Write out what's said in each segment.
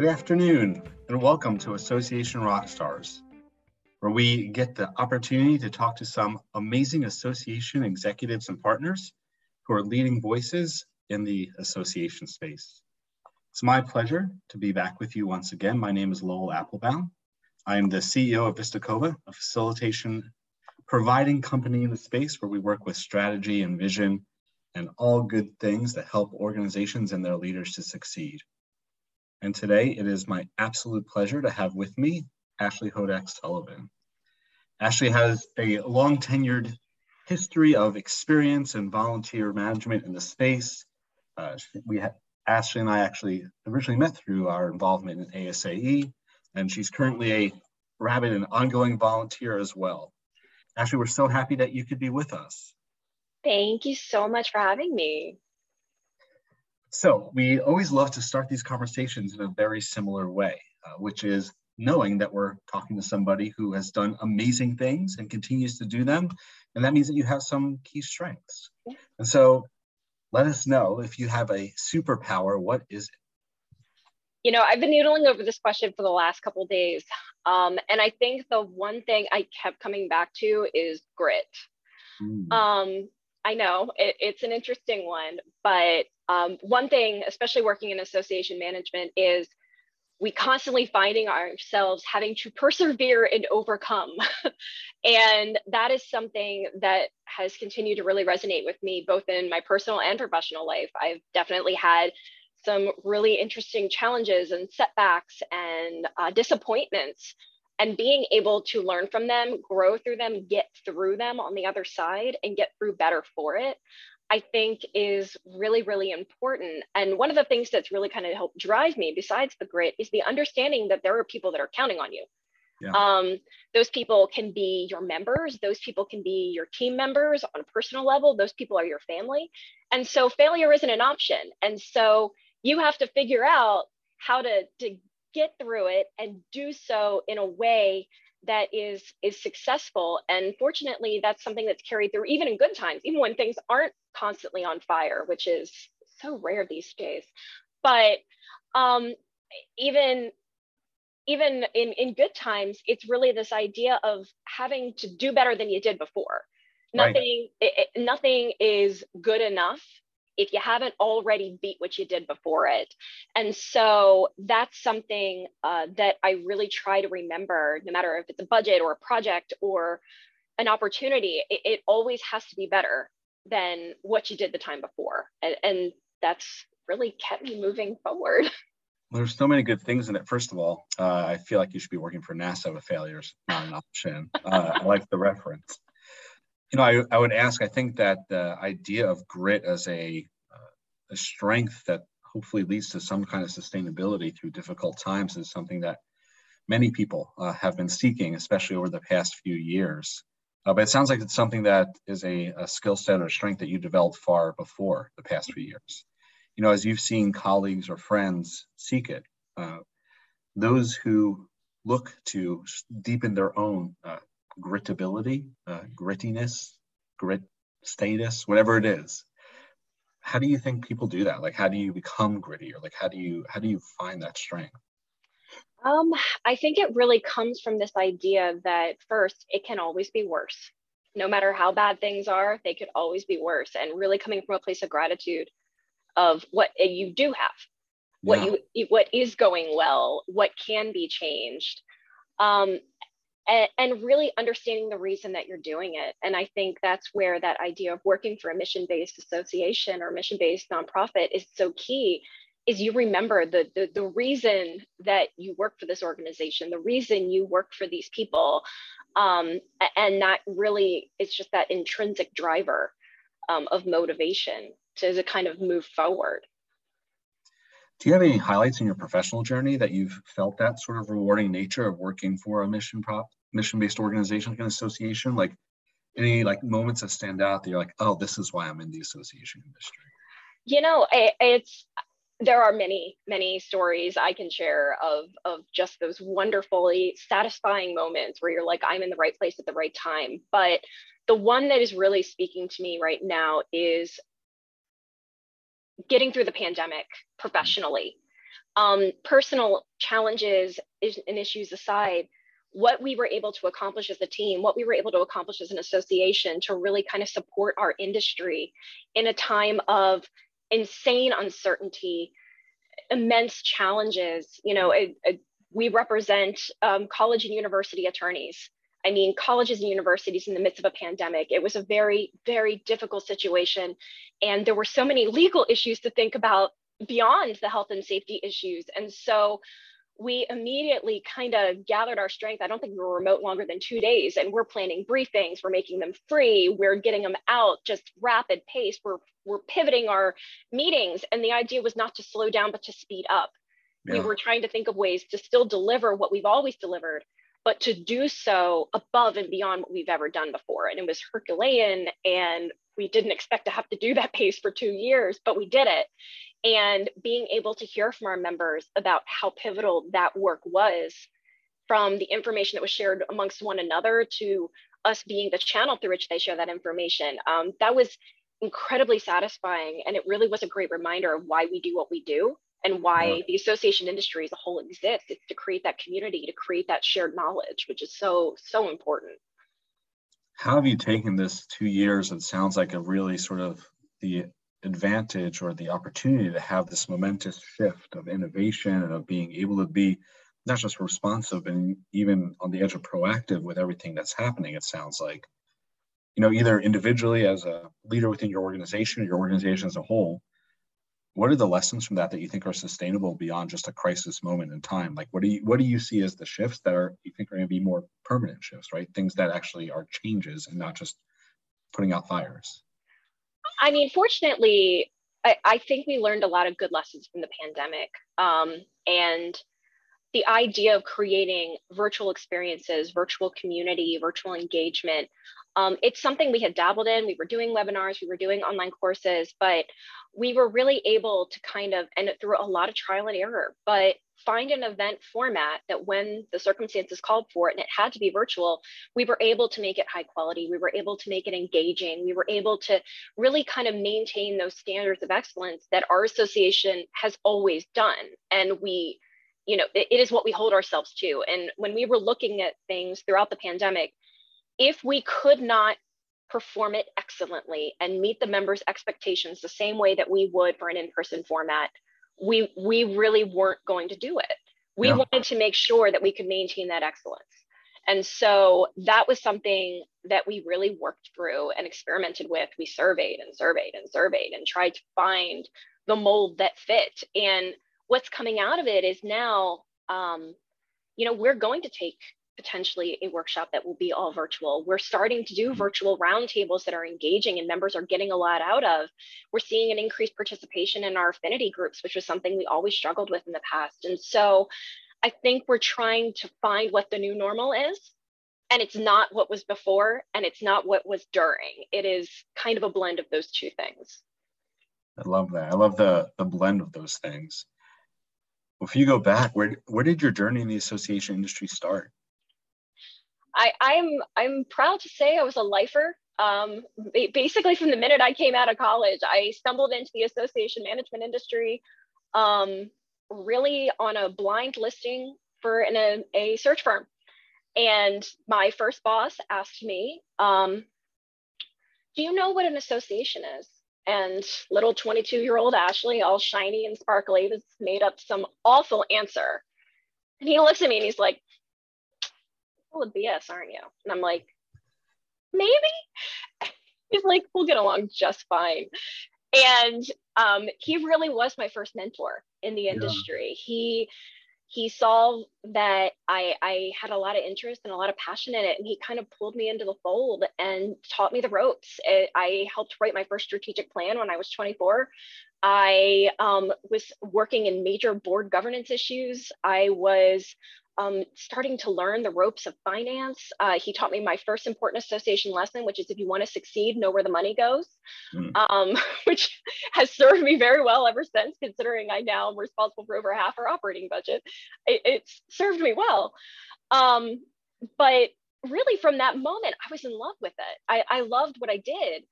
Good afternoon, and welcome to Association Rockstars, where we get the opportunity to talk to some amazing association executives and partners who are leading voices in the association space. It's my pleasure to be back with you once again. My name is Lowell Aplebaum. I am the CEO of Vistacova, a facilitation providing company in the space where we work with strategy and vision and all good things that help organizations and their leaders to succeed. And today it is my absolute pleasure to have with me Ashley Hodak Sullivan. Ashley has a long tenured history of experience and volunteer management in the space. Uh, we had Ashley and I actually originally met through our involvement in ASAE, and she's currently a rabid and ongoing volunteer as well. Ashley, we're so happy that you could be with us. Thank you so much for having me. So, we always love to start these conversations in a very similar way, uh, which is knowing that we're talking to somebody who has done amazing things and continues to do them. And that means that you have some key strengths. And so, let us know if you have a superpower, what is it? You know, I've been noodling over this question for the last couple days. Um, and I think the one thing I kept coming back to is grit. Mm. Um, I know it, it's an interesting one, but um, one thing, especially working in association management, is we constantly finding ourselves having to persevere and overcome. and that is something that has continued to really resonate with me, both in my personal and professional life. I've definitely had some really interesting challenges and setbacks and uh, disappointments and being able to learn from them, grow through them, get through them on the other side and get through better for it, I think is really, really important. And one of the things that's really kind of helped drive me, besides the grit, is the understanding that there are people that are counting on you. Yeah. Um, those people can be your members, those people can be your team members on a personal level, those people are your family. And so failure isn't an option. And so you have to figure out how to, to get through it and do so in a way that is is successful. And fortunately that's something that's carried through even in good times even when things aren't constantly on fire which is so rare these days. But um even even in in good times it's really this idea of having to do better than you did before. Nothing right. it, it, nothing is good enough if you haven't already beat what you did before it. And so that's something uh, that I really try to remember, no matter if it's a budget or a project or an opportunity, it, it always has to be better than what you did the time before. And, and that's really kept me moving forward. There's so many good things in it. First of all, uh, I feel like you should be working for NASA with failures, not an option. Uh, I like the reference you know, I, I would ask, I think that the idea of grit as a, uh, a strength that hopefully leads to some kind of sustainability through difficult times is something that many people uh, have been seeking, especially over the past few years. Uh, but it sounds like it's something that is a, a skill set or strength that you developed far before the past few years. You know, as you've seen colleagues or friends seek it, uh, those who look to deepen their own uh, gritability, uh, grittiness, grit status, whatever it is. How do you think people do that? Like, how do you become gritty, or like, how do you how do you find that strength? Um, I think it really comes from this idea that first, it can always be worse. No matter how bad things are, they could always be worse. And really coming from a place of gratitude of what you do have, what yeah. you what is going well, what can be changed. Um, and, really understanding the reason that you're doing it. And I think that's where that idea of working for a mission based association or mission based nonprofit is so key is you remember the, the the reason that you work for this organization the reason you work for these people um, and that really is just that intrinsic driver um, of motivation to, to kind of move forward do you have any highlights in your professional journey that you've felt that sort of rewarding nature of working for a mission prop mission-based organization like an association? Like any like moments that stand out that you're like, oh, this is why I'm in the association industry? You know, it's there are many many stories i can share of of just those wonderfully satisfying moments where you're like i'm in the right place at the right time but the one that is really speaking to me right now is getting through the pandemic professionally. um, personal challenges and issues aside, what we were able to accomplish as a team, what we were able to accomplish as an association to really kind of support our industry in a time of insane uncertainty, immense challenges. You know, we represent um, college and university attorneys. I mean, colleges and universities in the midst of a pandemic. It was a very, very difficult situation. And there were so many legal issues to think about beyond the health and safety issues. And so we immediately kind of gathered our strength. I don't think we were remote longer than two days, and we're planning briefings. We're making them free. We're getting them out just rapid pace. We're we're pivoting our meetings, and the idea was not to slow down, but to speed up. Yeah. We were trying to think of ways to still deliver what we've always delivered, but to do so above and beyond what we've ever done before. And it was Herculean, and we didn't expect to have to do that pace for two years, but we did it and being able to hear from our members about how pivotal that work was from the information that was shared amongst one another to us being the channel through which they share that information um, that was incredibly satisfying. And it really was a great reminder of why we do what we do and why yeah. the association industry as a whole exists. It's to create that community to create that shared knowledge which is so so important. How have you taken this two years? It sounds like a really sort of the advantage or the opportunity to have this momentous shift of innovation and of being able to be not just responsive and even on the edge of proactive with everything that's happening it sounds like. You know either individually as a leader within your organization or your organization as a whole what are the lessons from that that you think are sustainable beyond just a crisis moment in time? Like what do you what do you see as the shifts that are you think are going to be more permanent shifts right? Things that actually are changes and not just putting out fires I mean, fortunately, I, I, think we learned a lot of good lessons from the pandemic. Um, and the idea of creating virtual experiences, virtual community, virtual engagement, um, it's something we had dabbled in. We were doing webinars, we were doing online courses, but we were really able to kind of, and through a lot of trial and error, but find an event format that when the circumstances called for it and it had to be virtual, we were able to make it high quality. We were able to make it engaging. We were able to really kind of maintain those standards of excellence that our association has always done. And we, you know, it, it is what we hold ourselves to. And when we were looking at things throughout the pandemic, if we could not perform it excellently and meet the members' expectations the same way that we would for an in-person format, we we really weren't going to do it. We yeah. wanted to make sure that we could maintain that excellence. And so that was something that we really worked through and experimented with. We surveyed and surveyed and surveyed and tried to find the mold that fit. And what's coming out of it is now, um, you know, we're going to take potentially a workshop that will be all virtual. We're starting to do mm-hmm. virtual roundtables that are engaging and members are getting a lot out of. We're seeing an increased participation in our affinity groups, which was something we always struggled with in the past. And so I think we're trying to find what the new normal is. And it's not what was before and it's not what was during. It is kind of a blend of those two things. I love that. I love the the blend of those things. If you go back, where where did your journey in the association industry start? I, I'm I'm proud to say I was a lifer. Um, basically, from the minute I came out of college, I stumbled into the association management industry, um, really on a blind listing for an, a, a search firm. And my first boss asked me, um, "Do you know what an association is?" And little 22 year old Ashley, all shiny and sparkly, just made up some awful answer. And he looks at me and he's like, full of BS, aren't you? And I'm like, maybe. He's like, we'll get along just fine. And um, he really was my first mentor in the industry. Yeah. He he saw that I, I had a lot of interest and a lot of passion in it, and he kind of pulled me into the fold and taught me the ropes. It, I helped write my first strategic plan when I was 24. I um, was working in major board governance issues. I was um, starting to learn the ropes of finance. Uh, he taught me my first important association lesson, which is if you want to succeed, know where the money goes, mm. um, which has served me very well ever since, considering I now am responsible for over half our operating budget. It, it's served me well. Um, but really, from that moment, I was in love with it. I, I loved what I did.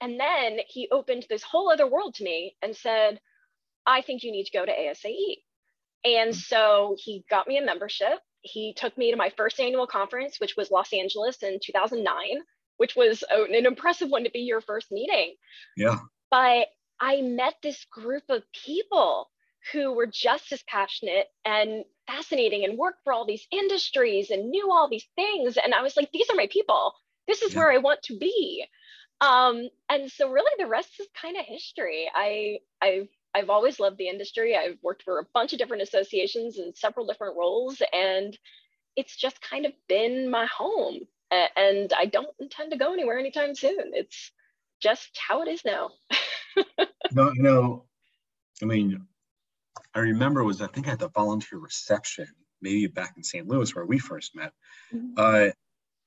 And then he opened this whole other world to me and said, I think you need to go to ASAE. And so he got me a membership. He took me to my first annual conference, which was Los Angeles in 2009, which was an impressive one to be your first meeting. Yeah. But I met this group of people who were just as passionate and fascinating and worked for all these industries and knew all these things. And I was like, these are my people. This is yeah. where I want to be. Um, and so really the rest is kind of history. I I've I've always loved the industry. I've worked for a bunch of different associations in several different roles, and it's just kind of been my home. And I don't intend to go anywhere anytime soon. It's just how it is now. no, no. I mean, I remember it was I think at the volunteer reception, maybe back in St. Louis where we first met. Mm-hmm. Uh,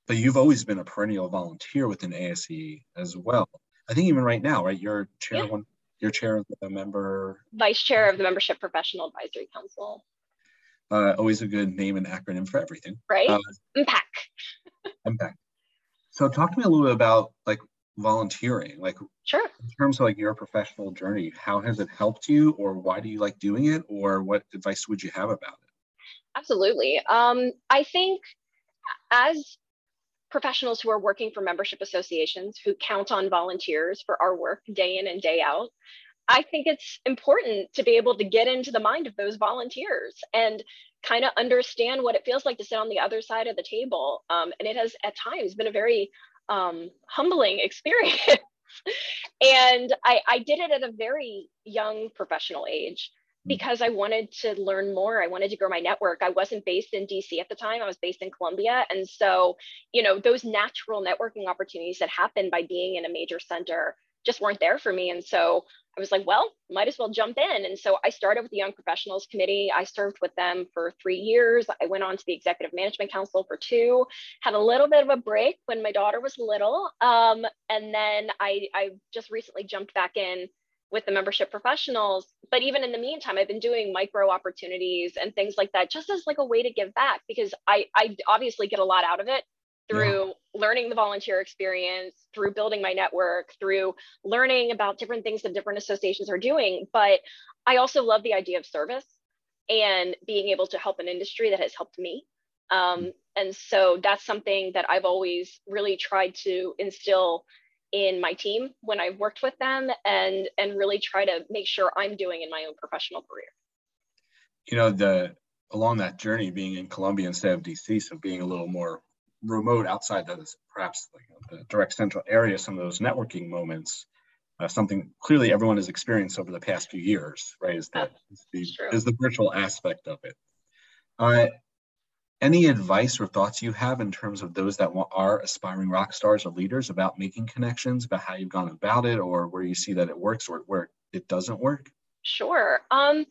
but you've always been a perennial volunteer within ASAE as well. I think even right now, right? You're chair yeah. one, you're chair of the member, vice chair of the Membership Professional Advisory Council. Uh, always a good name and acronym for everything, right? Uh, MPAC. MPAC. So talk to me a little bit about like volunteering like sure in terms of like your professional journey how has it helped you or why do you like doing it or what advice would you have about it absolutely um, i think as professionals who are working for membership associations who count on volunteers for our work day in and day out i think it's important to be able to get into the mind of those volunteers and kind of understand what it feels like to sit on the other side of the table um, and it has at times been a very um, humbling experience. and I, I did it at a very young professional age. Because I wanted to learn more. I wanted to grow my network. I wasn't based in DC at the time, I was based in Columbia. And so, you know, those natural networking opportunities that happen by being in a major center just weren't there for me. And so I was like, well, might as well jump in. And so I started with the Young Professionals Committee. I served with them for three years. I went on to the Executive Management Council for two, had a little bit of a break when my daughter was little. Um, and then I, I just recently jumped back in with the membership professionals. But even in the meantime, I've been doing micro opportunities and things like that, just as like a way to give back because I, I obviously get a lot out of it through yeah. learning the volunteer experience, through building my network, through learning about different things that different associations are doing. But I also love the idea of service and being able to help an industry that has helped me. Um, mm. and so that's something that I've always really tried to instill in my team when I've worked with them and and really try to make sure I'm doing in my own professional career. You know, the along that journey being in Columbia instead of DC, so being a little more remote outside those perhaps like the direct central area, some of those networking moments, uh, something clearly everyone has experienced over the past few years, right? Is that is the, is the virtual aspect of it. Uh, any advice or thoughts you have in terms of those that are aspiring rock stars or leaders about making connections, about how you've gone about it, or where you see that it works or where it doesn't work? Sure. Um,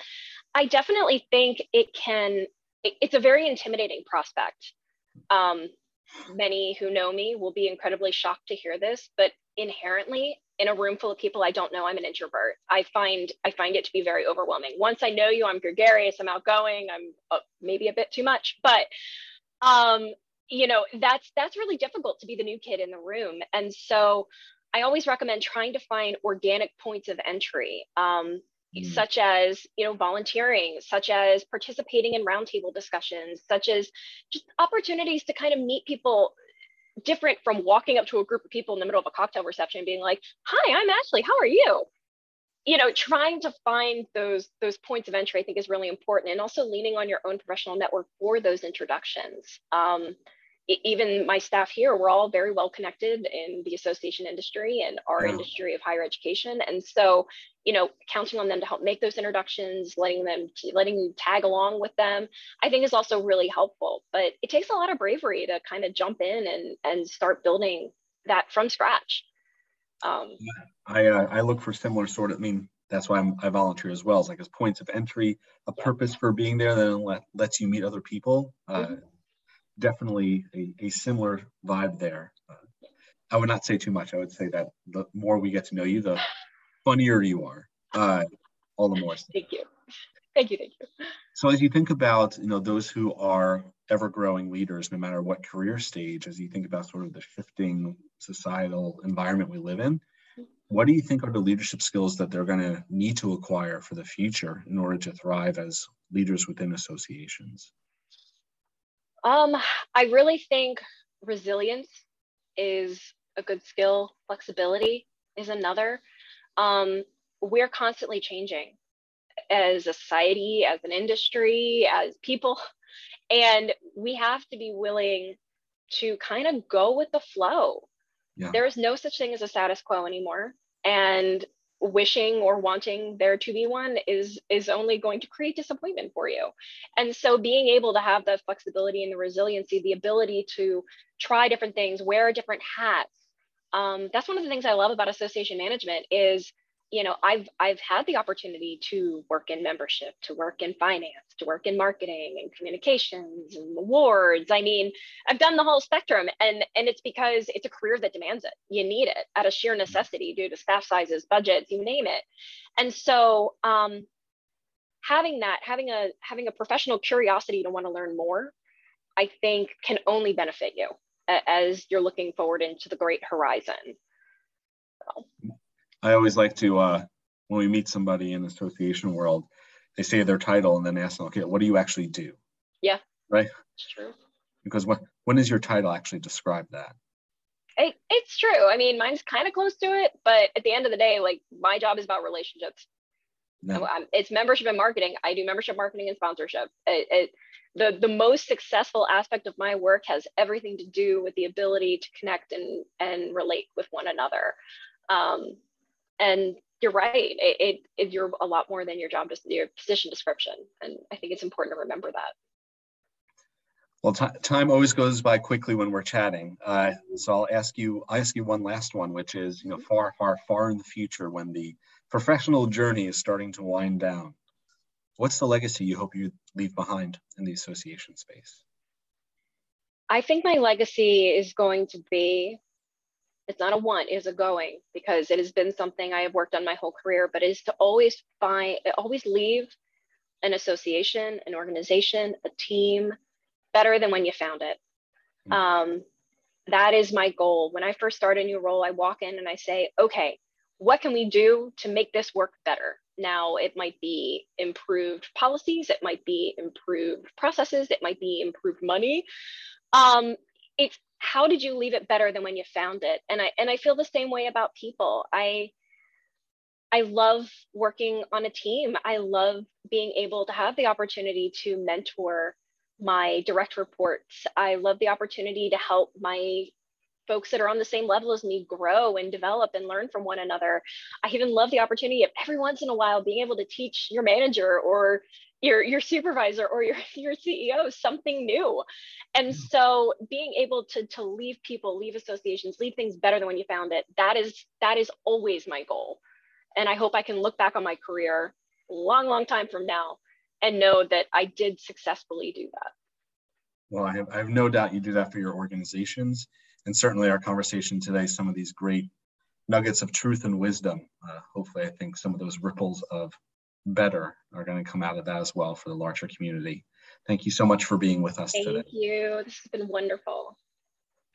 I definitely think it can. It, it's a very intimidating prospect. Um, many who know me will be incredibly shocked to hear this, but inherently in a room full of people I don't know, I'm an introvert. I find I find it to be very overwhelming. Once I know you, I'm gregarious, I'm outgoing, I'm uh, maybe a bit too much, but um, you know, that's that's really difficult to be the new kid in the room. And so I always recommend trying to find organic points of entry. Um, mm. such as you know volunteering such as participating in roundtable discussions such as just opportunities to kind of meet people different from walking up to a group of people in the middle of a cocktail reception and being like hi i'm ashley. How are you? You know trying to find those those points of entry i think is really important and also leaning on your own professional network for those introductions. Um, even my staff here, we're all very well connected in the association industry and our yeah. industry of higher education. And so, you know, counting on them to help make those introductions, letting them, letting you tag along with them, I think is also really helpful. But it takes a lot of bravery to kind of jump in and and start building that from scratch. Um, I uh, I look for similar sort of. I mean, that's why I'm, i volunteer as well. It's like as points of entry, a yeah. purpose for being there that let, lets you meet other people. Uh, mm-hmm definitely a, a similar vibe there. Uh, I would not say too much. I would say that the more we get to know you, the funnier you are. Uh, all the more. Thank you. Thank you. Thank you. So as you think about, you know, those who are ever growing leaders, no matter what career stage, as you think about sort of the shifting societal environment we live in, what do you think are the leadership skills that they're going to need to acquire for the future in order to thrive as leaders within associations? Um, I really think resilience is a good skill. Flexibility is another. Um, we're constantly changing as a society, as an industry, as people, and we have to be willing to kind of go with the flow. Yeah. There is no such thing as a status quo anymore. And wishing or wanting there to be one is is only going to create disappointment for you. And so being able to have the flexibility and the resiliency the ability to try different things wear different hats um, that's one of the things i love about association management is you know i've i've had the opportunity to work in membership to work in finance to work in marketing and communications and awards. I mean i've done the whole spectrum and and it's because it's a career that demands it. You need it at a sheer necessity due to staff sizes budgets you name it. And so um having that having a having a professional curiosity to want to learn more i think can only benefit you as you're looking forward into the great horizon. So. I always like to uh, when we meet somebody in the association world, they say their title and then ask them, okay, what do you actually do? Yeah. Right. It's true. Because when when does your title actually describe that? It, it's true. I mean, mine's kind of close to it, but at the end of the day, like my job is about relationships. No. It's membership and marketing. I do membership marketing and sponsorship. It, it, the the most successful aspect of my work has everything to do with the ability to connect and and relate with one another. Um, and you're right. It, it, it, you're a lot more than your job just your position description. And i think it's important to remember that. Well time always goes by quickly when we're chatting. Uh, so i'll ask you i'll ask you one last one which is you know far far far in the future when the professional journey is starting to wind down what's the legacy you hope you leave behind in the association space? I think my legacy is going to be it's not a want, it is a going because it has been something I have worked on my whole career, but is to always find, always leave an association, an organization, a team better than when you found it. Mm-hmm. Um, that is my goal. When I first start a new role, I walk in and I say, okay, what can we do to make this work better? Now, it might be improved policies, it might be improved processes, it might be improved money. Um, it's how did you leave it better than when you found it? And i and i feel the same way about people. I i love working on a team. I love being able to have the opportunity to mentor my direct reports. I love the opportunity to help my folks that are on the same level as me grow and develop and learn from one another. I even love the opportunity of every once in a while being able to teach your manager or your your supervisor or your your CEO something new. And mm-hmm. so being able to to leave people, leave associations, leave things better than when you found it, that is that is always my goal. And I hope I can look back on my career long long time from now and know that I did successfully do that. Well, I have, I have no doubt you do that for your organizations and certainly our conversation today some of these great nuggets of truth and wisdom. Uh, hopefully, I think some of those ripples of better are going to come out of that as well for the larger community. Thank you so much for being with us thank today. Thank you. This has been wonderful.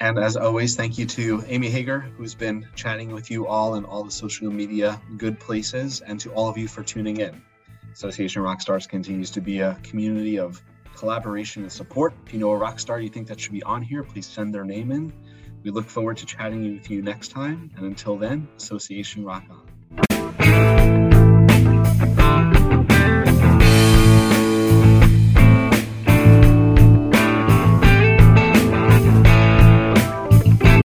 And as always, thank you to Amy Hager, who's been chatting with you all in all the social media good places, and to all of you for tuning in. Association Rockstars continues to be a community of collaboration and support. If you know a rock star you think that should be on here, please send their name in. We look forward to chatting with you next time. And until then, Association Rock On.